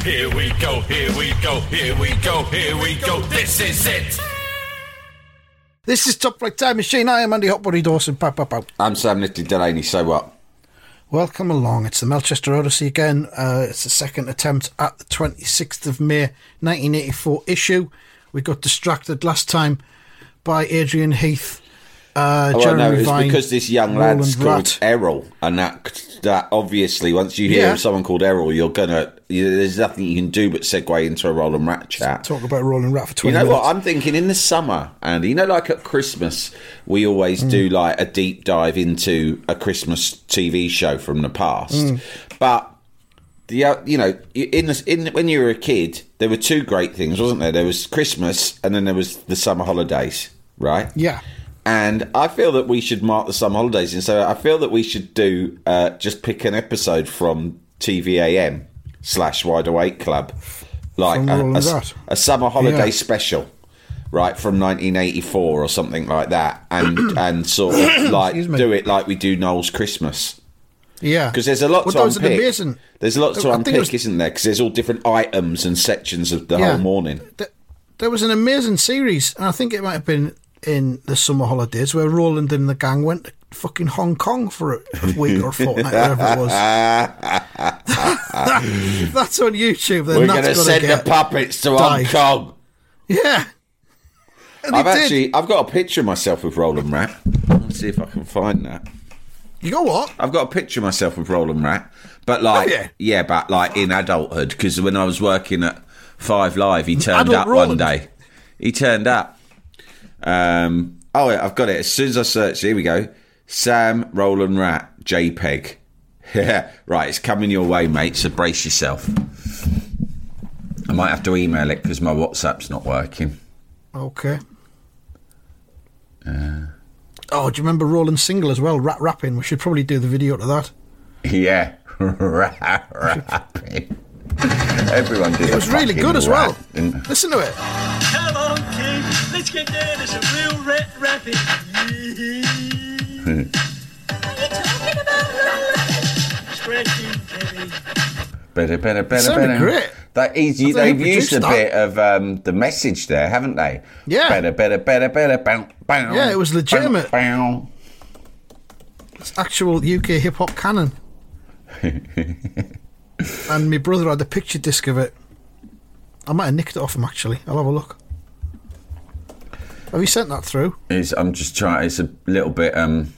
Here we go, here we go, here we go, here we go. This is it. This is Top Flight Time Machine. I am Andy Hotbody Dawson. Pow, pow, pow. I'm Sam Little Delaney, so what? Welcome along. It's the Melchester Odyssey again. Uh, it's the second attempt at the 26th of May 1984 issue. We got distracted last time by Adrian Heath, uh, Oh, I Jeremy know, it's because this young Roland lad's called Errol, and that that obviously, once you hear Yeah. someone called Errol, you're gonna. You, there's nothing you can do but segue into a Roland Rat chat. Talk about Roland Rat for twenty. You know minutes. what? I'm thinking in the summer, and you know, like at Christmas, we always do Mm. like a deep dive into a Christmas TV show from the past. Mm. But the uh, you know, in the, in when you were a kid, there were two great things, wasn't there? There was Christmas, and then there was the summer holidays, right? Yeah. And I feel that we should mark the summer holidays, and so I feel that we should do uh, just pick an episode from TVAM slash Wide Awake Club, like a, a- a summer holiday Yeah. special, right from 1984 or something like that, and and sort of like do it like we do Noel's Christmas. Yeah. Because there's a lot Well, to that unpick. There's a lot to I unpick, was- isn't there? Because there's all different items and sections of the Yeah. whole morning. Th- there was an amazing series, and I think it might have been in the summer holidays where Roland and the gang went to fucking Hong Kong for a, week or a fortnight, whatever it was. that's on YouTube. Then We're that's going to send the puppets to died. Hong Kong. Yeah. And I've they did. actually, I've got a picture of myself with Roland Rat. Let's see if I can find that. You go what? I've got a picture of myself with Roland Rat, but oh, like, Have you? yeah, but like in adulthood, because when I was working at Five Live, he turned Adult up one day. He turned up. Um, oh, yeah, I've got it. As soon as I search, here we go. Sam Roland Rat JPEG. Yeah, right. It's coming your way, mate. So brace yourself. I might have to email it because my WhatsApp's not working. Okay. oh, do you remember Roland Single as well? Rat rapping. We should probably do the video to that. Yeah, Rap- rapping. Everyone did. It was really good as well. Listen to it. Come on, King, let's get down to some real rat rapping. Scratching, Better, better, better, better. great. That easy. I think They've used a produced bit of um, the message there, haven't they? Yeah. Better, better, better, better. Bow, bow, Yeah, it was legitimate. Bow, It's actual UK hip hop canon. and my brother had a picture disc of it. I might have nicked it off him actually. I'll have a look. Have you sent that through? I'm just trying. It's a little bit um.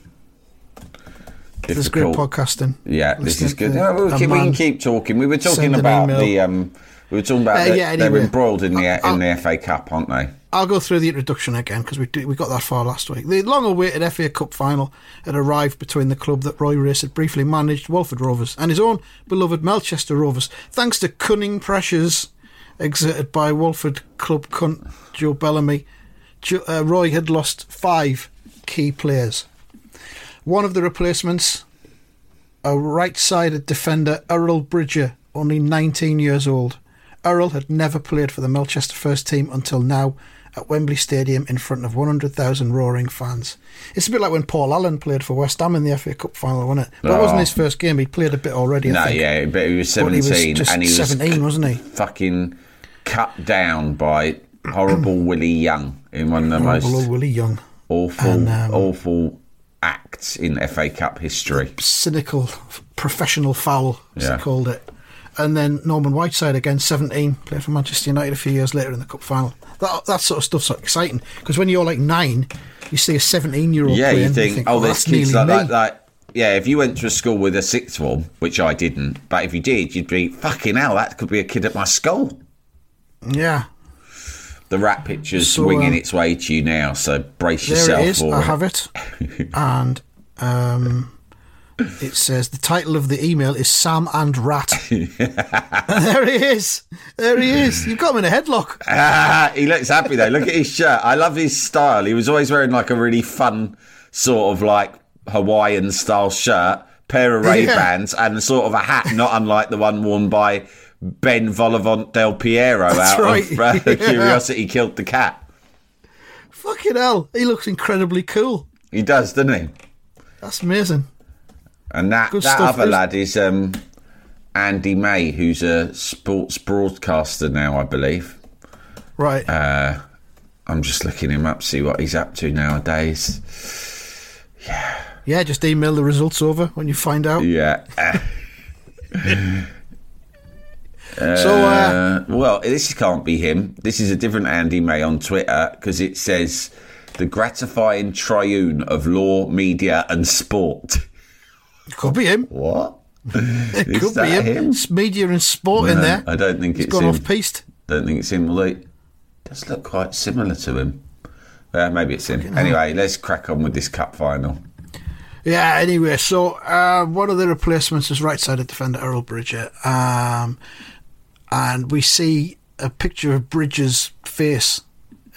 This is great podcasting. Yeah, this is good. No, we'll keep, we can keep talking. We were talking about the um. We were talking about Uh, the, yeah, they're anyway. embroiled in the I'll- in the FA Cup, aren't they? I'll go through the introduction again because we did- we got that far last week. The long-awaited FA Cup final had arrived between the club that Roy Race had briefly managed, Walford Rovers, and his own beloved Melchester Rovers, thanks to cunning pressures exerted by Walford club cunt Joe Bellamy. Uh, Roy had lost five key players. One of the replacements, a right-sided defender, Errol Bridger, only 19 years old. Errol had never played for the Melchester first team until now at Wembley Stadium in front of 100,000 roaring fans. It's a bit like when Paul Allen played for West Ham in the FA Cup final, wasn't it? But it wasn't Oh. his first game. He'd played a bit already, I No, think. yeah, but he was But he was and he was 17, wasn't he? fucking cut down by horrible Willie Young in one of the Horrible most Willie Young. awful, And, um, awful acts in FA Cup history. Cynical, professional foul, as Yeah. they called it. And then Norman Whiteside again, 17, played for Manchester United a few years later in the cup final. That, that sort of stuff's exciting because when you're like nine, you see a 17 year old Yeah, playing, you and think, oh, there's kids like, like, like, yeah, if you went to a school with a sixth form, which I didn't, but if you did, you'd be, fucking hell, that could be a kid at my school. Yeah, The rat picture's So, winging uh, its way to you now, so brace there yourself it is. for I it. have it. and um, it says the title of the email is Sam and Rat. there he is. There he is. You've got him in a headlock. Ah, he looks happy though. Look at his shirt. I love his style. He was always wearing like a really fun sort of like Hawaiian style shirt, pair of Ray Bans, and sort of a hat, not unlike the one worn by Ben Volpeliere-Pierrot That's out right. of uh, Yeah. Curiosity Killed the Cat. Fucking hell. He looks incredibly cool. He does, doesn't he? That's amazing. And that, Good that stuff. other lad is um, Andy May, who's a sports broadcaster now, I believe. Right. Uh, I'm just looking him up, see what he's up to nowadays. Yeah. Yeah, just email the results over when you find out. Yeah. So, uh, Uh, well, this can't be him. This is a different Andy May on Twitter because it says the gratifying triune of law, media, and sport. could be him. What? It Is could be him. him? It's media and sport in there. I don't think He's it's gone him. off piste. Don't think it's him. Although it does look quite similar to him. Uh, maybe it's him. Anyway, let's crack on with this cup final. Yeah, anyway, so uh, one of the replacements is right sided defender Earl Bridger. Um, and we see a picture of Bridger's face,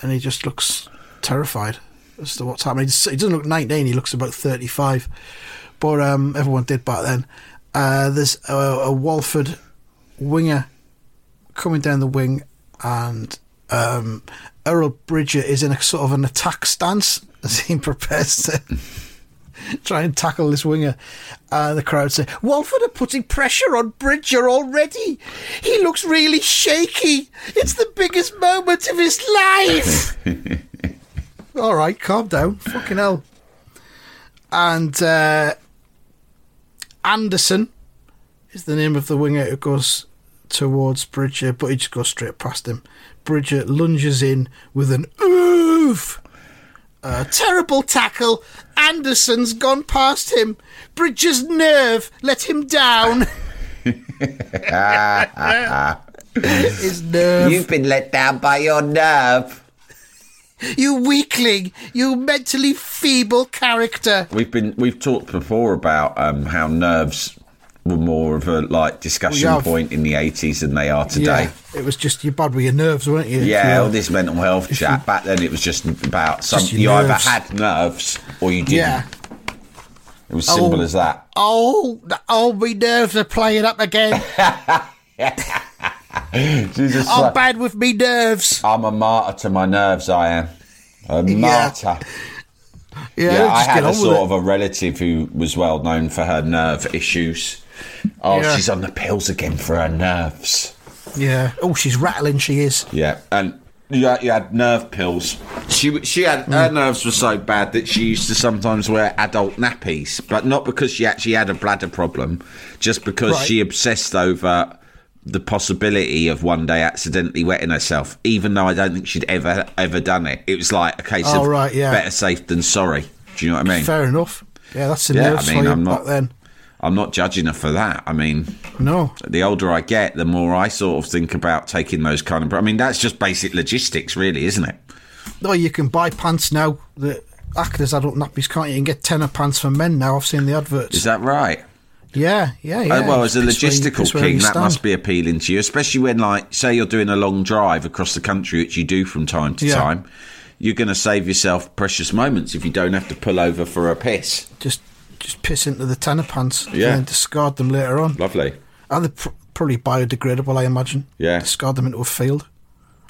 and he just looks terrified as to what's happening. He doesn't look 19, he looks about 35. But um, everyone did back then. Uh, there's a, a Walford winger coming down the wing, and um, Earl Bridger is in a sort of an attack stance as he prepares to try and tackle this winger. Uh, the crowd say, Walford are putting pressure on Bridger already. He looks really shaky. It's the biggest moment of his life. All right, calm down. Fucking hell. And uh, Anderson is the name of the winger who goes towards Bridger, but he just goes straight past him. Bridger lunges in with an oof. A terrible tackle. Anderson's gone past him. Bridger's nerve let him down. His nerve. You've been let down by your nerve. You weakling. You mentally feeble character. We've been we've talked before about um, how nerves were more of a like discussion We have. point in the eighties than they are today. Yeah, it was just you're bad with your nerves, weren't you? Yeah, all this mental health chat. Back then, it was just about some. Just your you either had nerves or you didn't. Yeah. It was simple Oh. as that. Oh, oh, my nerves are playing up again. Jesus, I'm bad with me nerves. I'm a martyr to my nerves. I am a martyr. Yeah, Yeah, I just had a sort of a relative who was well known for her nerve issues. Oh, Yeah. she's on the pills again for her nerves. Yeah. Oh, she's rattling. She is. Yeah, and you had, you had nerve pills. She she had her mm. nerves were so bad that she used to sometimes wear adult nappies, but not because she actually had a bladder problem, just because Right. she obsessed over the possibility of one day accidentally wetting herself. Even though I don't think she'd ever ever done it, it was like a case Oh, of right, yeah. better safe than sorry. Do you know what I mean? Fair enough. Yeah, that's the Yeah, I mean, I'm not- back then. I'm not judging her for that. I mean, No. the older I get, the more I sort of think about taking those kind of. I mean, that's just basic logistics, really, isn't it? No, you can buy pants now that actors adult nappies, can't you? You can get TENA pants for men now. I've seen the adverts. Is that right? yeah, yeah, yeah. Uh, well, as a logistical where king, that must be appealing to you, especially when, like, say you're doing a long drive across the country, which you do from time to Yeah. time. You're going to save yourself precious moments if you don't have to pull over for a piss. Just, just piss into the TENA pants Yeah. and discard them later on. Lovely. And they're pr- probably biodegradable, I imagine. Yeah. Discard them into a field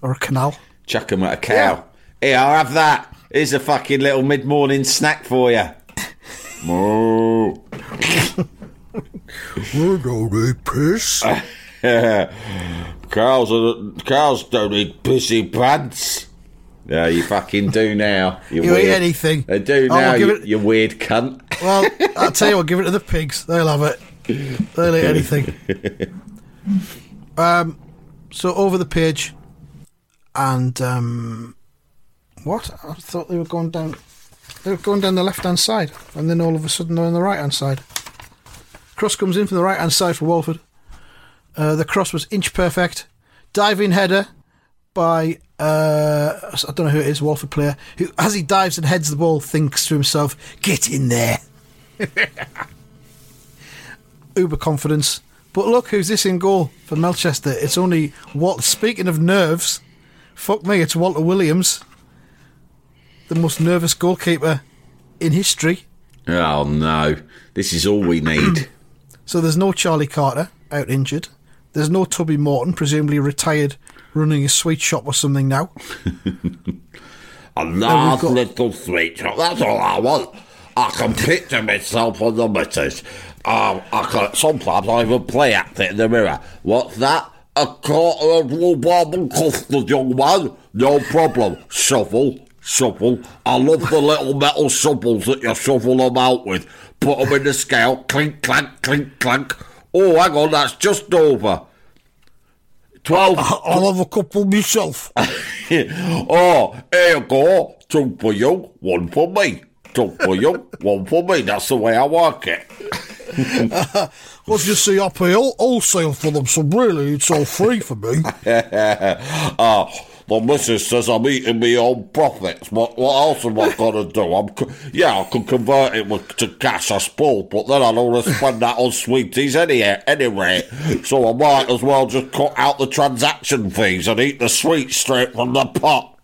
or a canal. Chuck them at a cow. Here, I'll have that. Here's a fucking little mid-morning snack for you. Moo. Where do they piss? Cows are cows don't eat pissy pants. Yeah, you fucking do now. You, You eat anything. They do Oh, now. I'll you, it- you weird cunt. Well, I'll tell you what, give it to the pigs. They'll have it. They'll eat anything. Um, so over the page, and um, what? I thought they were going down. They were going down the left hand side, and then all of a sudden they're on the right hand side. Cross comes in from the right hand side for Walford. Uh, the cross was inch perfect. Diving header by uh, I don't know who it is, Walford player, who as he dives and heads the ball thinks to himself, "Get in there." Uber confidence. But look who's this in goal for Melchester. It's only Walt. Speaking of nerves, fuck me, it's Walter Williams, the most nervous goalkeeper in history. Oh no, this is all we need. So there's no Charlie Carter out injured. There's no Tubby Morton, presumably retired, running a sweet shop or something now. A nice got- little sweet shop. That's all I want. I can picture myself on the missus. Um, I can, sometimes I even play at it in the mirror. What's that? A quarter of rhubarb and custard, young man. No problem. Shovel, shovel. I love the little metal shovels that you shovel them out with. Put them in the scale. Clink, clank, clink, clank. Oh, hang on, that's just over. I'll have a couple myself. oh, here you go. Two for you, one for me. Two for you, one for me. That's the way I work it. Well, you see, I pay all, wholesale for them, so really it's all free for me. Ah, the missus says I'm eating my own profits. What, what else am I going to do? I'm, yeah, I can convert it with, to cash, I suppose, but then I don't want to spend that on sweeties any, anyway. So I might as well just cut out the transaction fees and eat the sweets straight from the pot.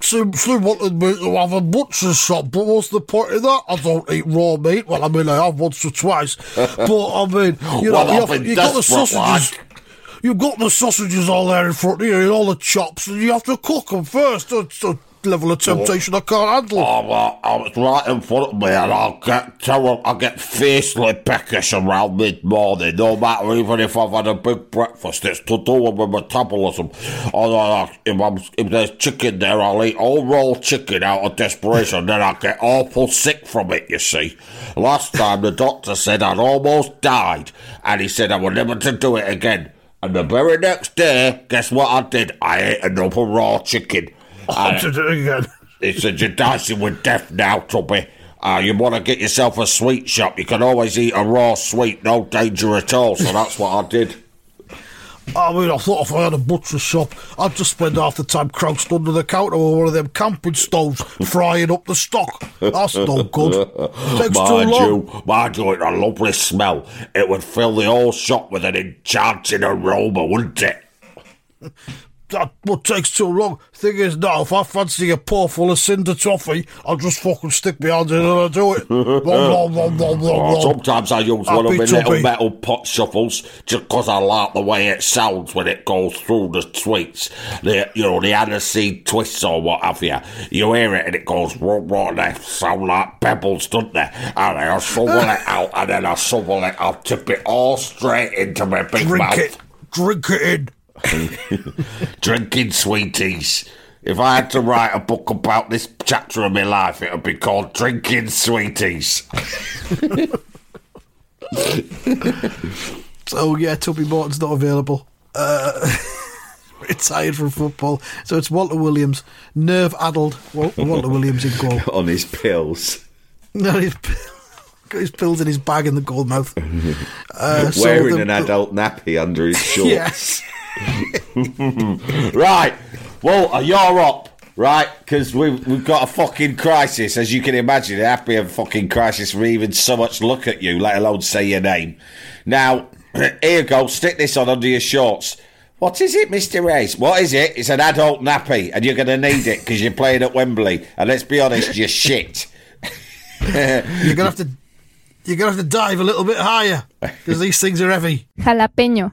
She, she wanted me to have a butcher's shop, but what's the point of that? I don't eat raw meat. Well, I mean, I have once or twice. But, I mean, you know, Well, you have, you got the sausages. lad. You've got the sausages all there in front of you and all the chops, and you have to cook them first. It's a level of temptation I can't handle. Oh, well, I was right in front of me, and I'll get terrible. I get fiercely peckish around mid morning, no matter even if I've had a big breakfast. It's to do with my metabolism. Although if, I'm, if there's chicken there, I'll eat all raw chicken out of desperation. then I get awful sick from it. You see, last time the doctor said I'd almost died, and he said I would never to do it again. And the very next day, guess what I did? I ate another raw chicken. And- did it again. it's a you're dancing with death now, Tubby. Uh, you want to get yourself a sweet shop, you can always eat a raw sweet, no danger at all. So that's what I did. I mean, I thought if I had a butcher's shop, I'd just spend half the time crouched under the counter with one of them camping stoves, frying up the stock. That's no good. Takes too long. you, mind you, it's a lovely smell. It would fill the whole shop with an enchanting aroma, wouldn't it? That what takes too long. Thing is, now if I fancy a paw full of cinder toffee, I'll just fucking stick my hand in and I'll do it. Nom, nom, nom, nom, nom, Oh, sometimes I use one of Happy my little metal pot shuffles just 'cause I like the way it sounds when it goes through the sweets. The, you know, the aniseed twists or what have you. You hear it and it goes, raw, and they sound like pebbles, don't they? And then I shovel it out and then I shovel it, I'll tip it all straight into my big Drink mouth. it. Drink it in. Drinking sweeties. If I had to write a book about this chapter of my life, it would be called Drinking Sweeties. So yeah, Tubby Morton's not available. Uh, retired from football. So it's Walter Williams, nerve addled. Walter, Williams in goal. on his pills, No, he's got his pills in his bag in the gold mouth. Uh, so wearing the- an adult nappy under his shorts. Yes. Right. Well, uh, you're up, right? Because we've, we've got a fucking crisis, as you can imagine. It have to be a fucking crisis for even so much look at you, let alone say your name. Now, here you go. Stick this on under your shorts. What is it, Mr. Race? What is it? It's an adult nappy, and you're going to need it because you're playing at Wembley. And let's be honest, you're shit. You're gonna have to. You're gonna have to dive a little bit higher because these things are heavy. Jalapeño.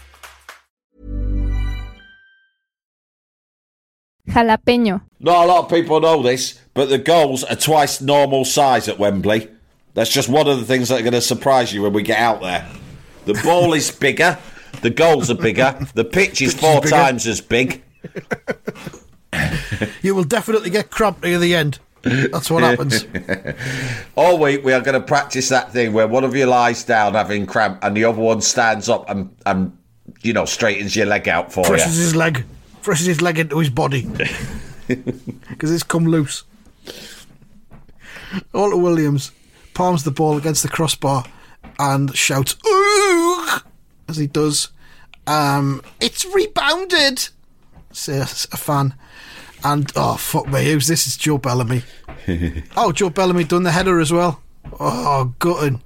Jalapeño. Not a lot of people know this, but the goals are twice normal size at Wembley. That's just one of the things that are going to surprise you when we get out there. The ball is bigger, the goals are bigger, the pitch is four bigger. times as big. You will definitely get cramped near the end. That's what happens. All week we are going to practice that thing where one of you lies down having cramp and the other one stands up and, and you know, straightens your leg out for presses you. his leg, presses his leg into his body because it's come loose. Walter Williams palms the ball against the crossbar and shouts "Ooh!" as he does. Um, it's rebounded, says a fan. And oh fuck me, who's this? It's Joe Bellamy. oh, Joe Bellamy done the header as well. Oh, gutting.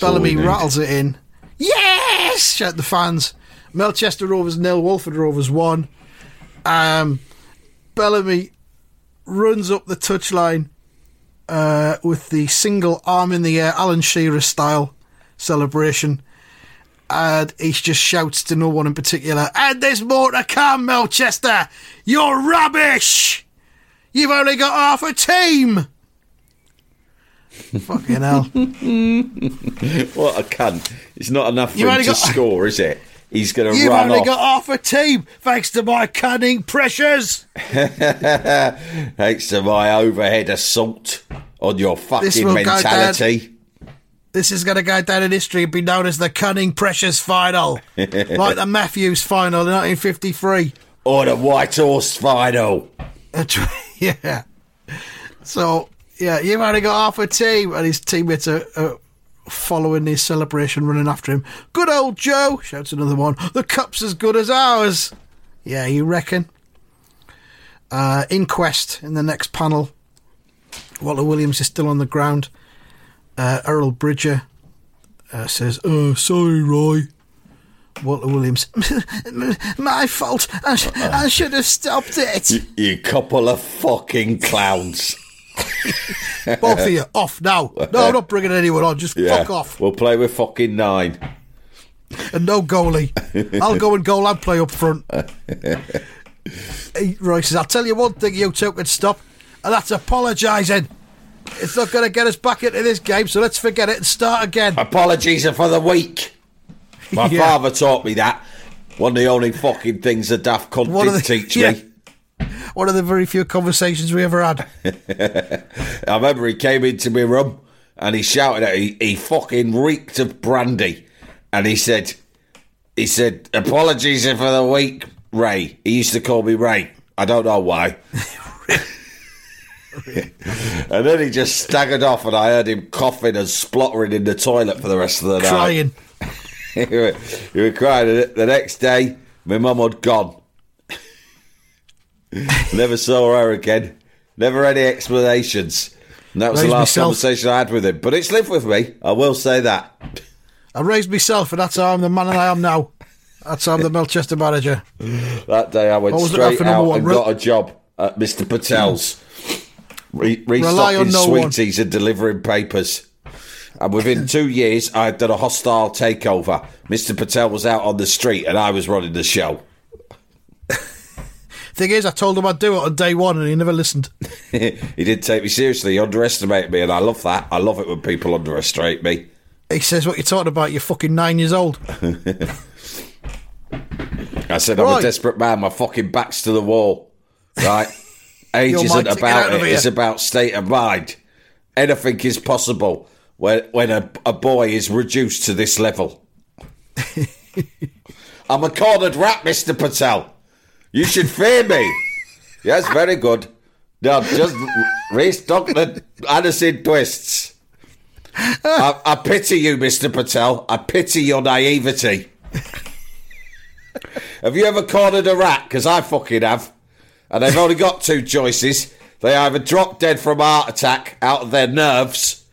Bellamy rattles it in. Yes! Shout the fans. Melchester Rovers nil, Walford Rovers one. Um, Bellamy runs up the touchline uh, with the single arm in the air, Alan Shearer style celebration. And he just shouts to no one in particular, and there's more to come, Melchester! You're rubbish! You've only got half a team! Fucking hell. What a cunt. It's not enough for You him to got- score, is it? He's going to You've run only off. got half a team, thanks to my cunning pressures! Thanks to my overhead assault on your fucking mentality. This is going to go down in history and be known as the Cunning Pressures Final, like the Matthews Final in 1953. Or the White Horse final. Yeah. So, yeah, you've only got half a team, and his teammates are, are following his celebration, running after him. Good old Joe, shouts another one. The cup's as good as ours. Yeah, you reckon? Uh, inquest in the next panel. Walter Williams is still on the ground. Uh, Earl Bridger uh, says, Oh, sorry, Roy. Walter Williams, my fault. I, sh- I should have stopped it. You, you couple of fucking clowns. Both of you, off now. No, I'm not bringing anyone on. Just Yeah. fuck off. We'll play with fucking nine. And no goalie. I'll go and goal and play up front. Roy says, I'll tell you one thing you two can stop, and that's apologising. It's not going to get us back into this game, so let's forget it and start again. Apologies are for the weak. My Yeah. father taught me that. One of the only fucking things a daft cunt One did the- teach yeah. me. One of the very few conversations we ever had. I remember he came into my room and he shouted at he, he fucking reeked of brandy. And he said, he said, apologies for the weak, Ray. He used to call me Ray. I don't know why. and then he just staggered off and I heard him coughing and spluttering in the toilet for the rest of the night. Crying. he, he crying. The next day, my mum had gone. Never saw her again. Never any explanations. And that was Raised the last myself. conversation I had with him. But it's lived with me. I will say that. I raised myself, and that's how I'm the man I am now. That's how I'm the Melchester manager. That day I went What was it straight for number out one? and Re- got a job at Mr. Patel's. Re- Rely on restocking no one. sweeties and delivering papers. And within two years, I had done a hostile takeover. Mr. Patel was out on the street and I was running the show. Thing is, I told him I'd do it on day one, and he never listened. he didn't take me seriously. He underestimated me, and I love that. I love it when people underestimate me. He says, "What you're talking about? You're fucking nine years old." I said I'm a desperate man. My fucking back's to the wall. Right? Age isn't mind to get about it. It's about state of mind. Anything is possible when when a, a boy is reduced to this level. I'm a cornered rat, Mister Patel. You should fear me. Yes, very good. Now just restock the Anderson twists. I, I pity you, Mister Patel. I pity your naivety. Have you ever cornered a rat? Because I fucking have. And they've only got two choices. They either drop dead from a heart attack out of their nerves,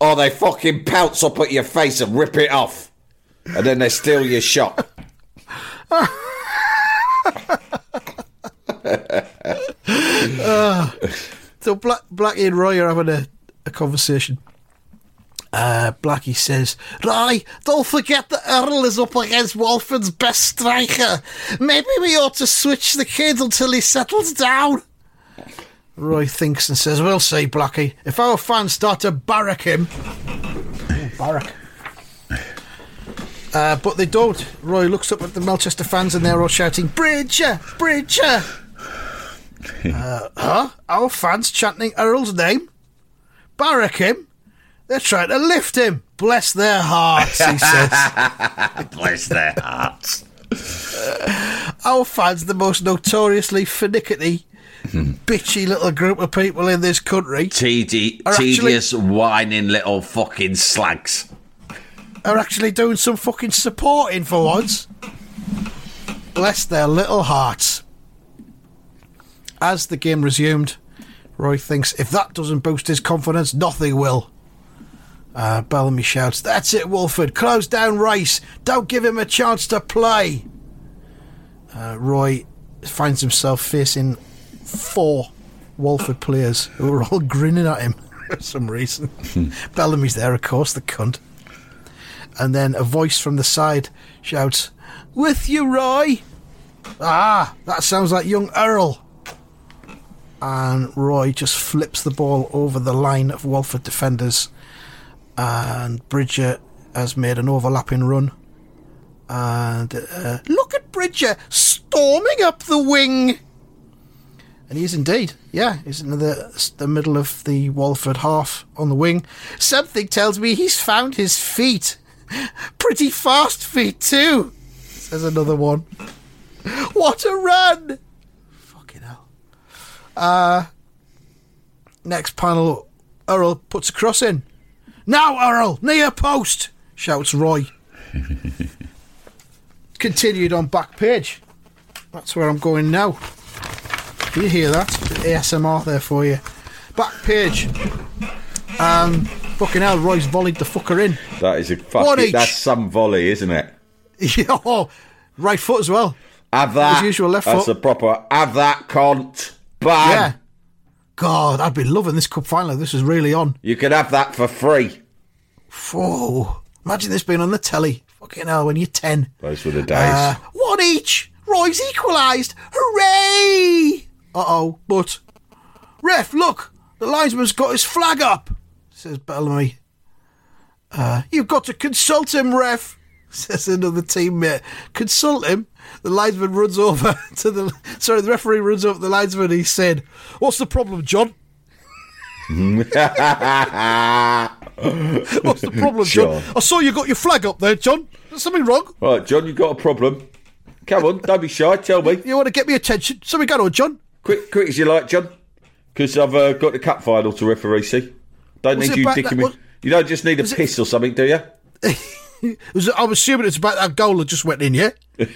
or they fucking pounce up at your face and rip it off. And then they steal your shot. So Black, Blackie and Roy are having a, a conversation. Uh, Blackie says, Roy, don't forget that Earl is up against Walford's best striker. Maybe we ought to switch the kid until he settles down. Roy thinks and says, We'll see, Blackie. If our fans start to barrack him. Barrack. Uh, but they don't. Roy looks up at the Melchester fans and they're all shouting, Bridger! Bridger! uh, huh? Our fans chanting Earl's name? Barrack him? They're trying to lift him. Bless their hearts, he says. Bless their hearts. Our fans, the most notoriously finicky, bitchy little group of people in this country, Tedi- Are actually- tedious, whining little fucking slags. Are actually doing some fucking supporting for once. Bless their little hearts. As the game resumed, Roy thinks if that doesn't boost his confidence, nothing will. Uh, Bellamy shouts, That's it, Walford. Close down Race. Don't give him a chance to play. Uh, Roy finds himself facing four Walford players who are all grinning at him for some reason. Bellamy's there, of course, the cunt. And then a voice from the side shouts, With you, Roy! Ah, that sounds like young Earl. And Roy just flips the ball over the line of Walford defenders. And Bridger has made an overlapping run. And uh, look at Bridger storming up the wing. And he is indeed. Yeah, he's in the, the middle of the Walford half on the wing. Something tells me he's found his feet. Pretty fast feet, too, says another one. What a run! Fucking hell. Uh, next panel, Earl puts a cross in. Now, Earl, near post, shouts Roy. Continued on back page. That's where I'm going now. You hear that? ASMR there for you. Back page. Um, fucking hell, Roy's volleyed the fucker in. That is a fucking. That's some volley, isn't it? oh, right foot as well. Have that. As usual, left That's foot. a proper. Have that, cunt. Bam. Yeah. God, I'd be loving this cup final. This is really on. You can have that for free. Whoa. Imagine this being on the telly. Fucking hell, when you're 10. Those were the days. Uh, one each. Roy's equalised. Hooray! Uh oh, but. Ref, look! The linesman's got his flag up, says Bellamy. Uh, you've got to consult him, ref, says another teammate. Consult him? The linesman runs over to the. Sorry, the referee runs over to the linesman he said, What's the problem, John? What's the problem, Sure. John? I saw you got your flag up there, John. Is something wrong? right, John, you got a problem. Come on, don't be shy. Tell me. You want to get me attention? Something going on, John? Quick, quick as you like, John. Because I've uh, got the cup final to referee. See, don't need you dicking that- me. You don't just need a was it- piss or something, do you? Was it- I'm assuming it's about that goal that just went in, yeah? what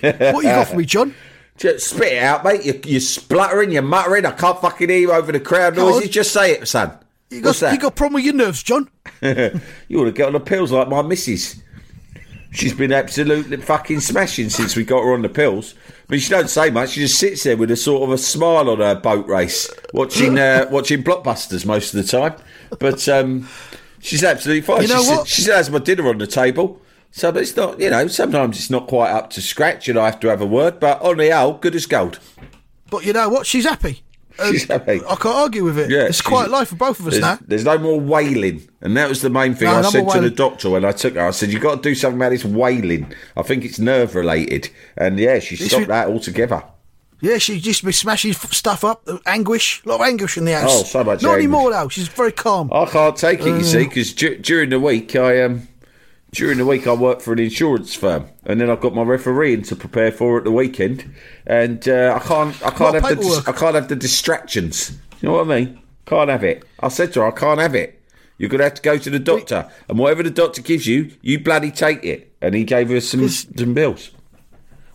you got for me, John? Just spit it out, mate. You, you're spluttering, you're muttering. I can't fucking hear you over the crowd noises. Just say it, son. You What's got, that? you got a problem with your nerves, John? You ought to get on the pills like my missus. She's been absolutely fucking smashing since we got her on the pills. I mean, she don't say much. She just sits there with a sort of a smile on her boat race, watching uh, watching blockbusters most of the time. But um, she's absolutely fine. You know she, what? She still has my dinner on the table. So but it's not, you know, sometimes it's not quite up to scratch and I have to have a word. But on the whole, good as gold. But you know what? She's happy. She's happy. I can't argue with it. Yeah, it's quite life for both of us There's, now. there's no more wailing, and that was the main thing No, I no said to the doctor when I took her. I said, "You've got to do something about this wailing. I think it's nerve related." And yeah, she stopped that altogether. Yeah, she used to be smashing stuff up, anguish, a lot of anguish in the house. Oh, so much Not anymore now. She's very calm. I can't take it, you Uh. see, because du- during the week I um during the week I work for an insurance firm, and then I've got my refereeing to prepare for at the weekend, and uh, I can't I can't have the. I can't have the distractions. You know what I mean? Can't have it. I said to her, I can't have it. You're gonna have to go to the doctor, and whatever the doctor gives you, you bloody take it. And he gave her some some bills.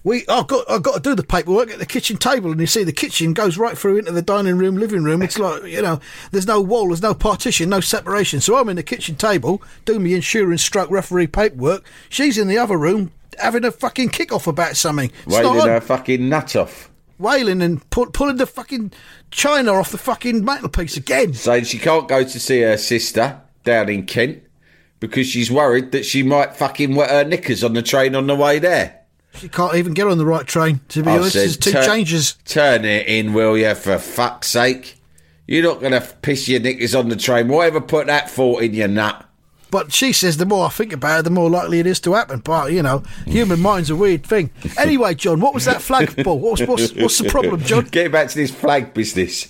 We, I've got, I've got to do the paperwork at the kitchen table, and you see the kitchen goes right through into the dining room, living room. It's like you know, there's no wall, there's no partition, no separation. So I'm in the kitchen table doing my insurance stroke referee paperwork. She's in the other room having a fucking kick off about something. It's Wailing her fucking nut off. wailing and pull, pulling the fucking china off the fucking mantelpiece again. saying she can't go to see her sister down in Kent because she's worried that she might fucking wet her knickers on the train on the way there. She can't even get on the right train. To be I honest, said, there's two "Tur- changes. Turn it in, will you, for fuck's sake? You're not going to piss your knickers on the train. Whatever put that thought in your nut? But she says the more I think about it, the more likely it is to happen. But you know, human mind's a weird thing. Anyway, John, what was that flag ball? What's what's, what's the problem, John? Get back to this flag business.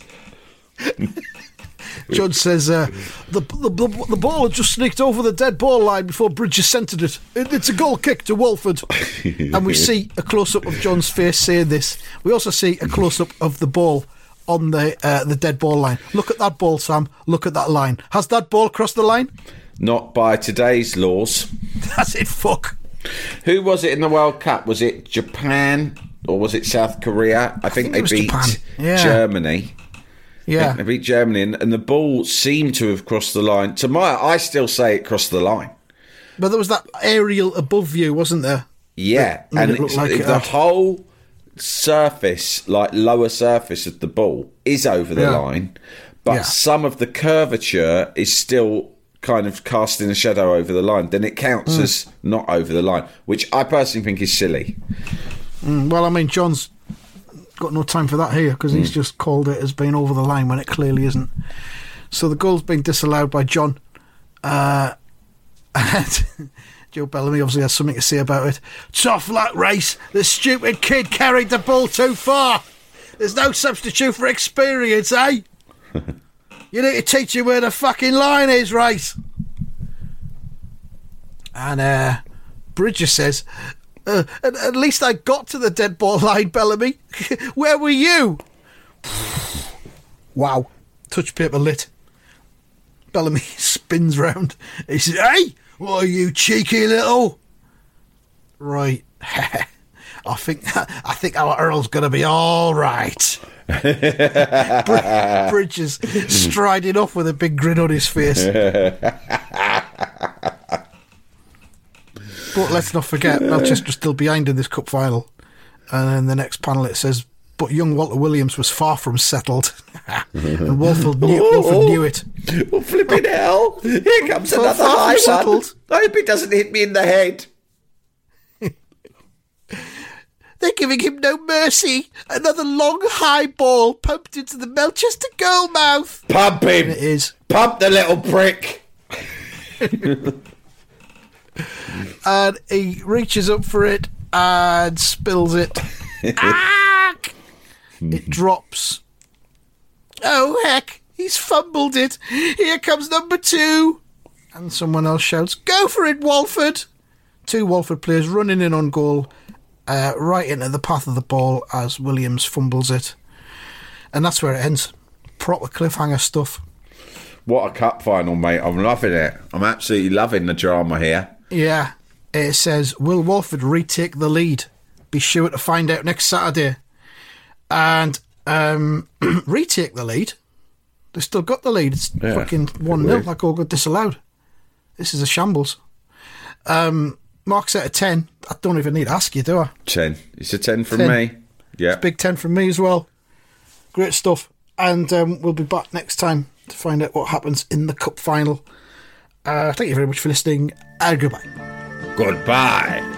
John says uh, the, the the the ball had just sneaked over the dead ball line before Bridges centred it. it. It's a goal kick to Walford, and we see a close up of John's face saying this. We also see a close up of the ball on the uh, the dead ball line. Look at that ball, Sam. Look at that line. Has that ball crossed the line? Not by today's laws. That's it. Fuck. Who was it in the World Cup? Was it Japan or was it South Korea? I, think, think they beat Japan. Yeah. Germany. Yeah. They beat Germany, and, and the ball seemed to have crossed the line. To my, I still say it crossed the line. But there was that aerial above you, wasn't there? Yeah, That and it like it the had- whole surface, like lower surface of the ball, is over the Yeah. line, but Yeah. some of the curvature is still kind of casting a shadow over the line. Then it counts Mm. as not over the line, which I personally think is silly. Mm, well, I mean, John's got no time for that here because he's just called it as being over the line when it clearly isn't. So the goal's been disallowed by John. Uh, and Joe Bellamy obviously has something to say about it. Tough luck Race. The stupid kid carried the ball too far. There's no substitute for experience, eh? you need to teach him where the fucking line is, Race. And uh, Bridges says, uh, at, at least I got to the dead ball line, Bellamy. Where were you? wow. Touch paper lit. Bellamy spins round. He says, Hey, what are you cheeky little? Right. I think I think our Earl's gonna be all right. Br- Bridger's striding off with a big grin on his face. But let's not forget, Melchester's still behind in this cup final. And then the next panel it says, but young Walter Williams was far from settled. and Walford knew, Walford knew it. Oh, flipping hell! Here comes another high one. settled. I hope it doesn't hit me in the head. They're giving him no mercy. Another long high ball pumped into the Melchester goal mouth. Pump him! It is. Pump the little prick! And he reaches up for it and spills it. Ah! It drops. Oh, heck. He's fumbled it. Here comes number two. And someone else shouts, Go for it, Walford. Two Walford players running in on goal, uh, right into the path of the ball as Williams fumbles it. And that's where it ends. Proper cliffhanger stuff. What a cup final, mate. I'm loving it. I'm absolutely loving the drama here. Yeah. It says, Will Walford retake the lead? Be sure to find out next Saturday. And um, retake the lead. They've still got the lead. It's Yeah. fucking 1 0. Weird. That goal got disallowed. This is a shambles. Um, Mark's out of 10. I don't even need to ask you, do I? 10. It's a 10 from 10. me. Yeah. Big 10 from me as well. Great stuff. And um, we'll be back next time to find out what happens in the cup final. Uh, thank you very much for listening. Goodbye. Goodbye.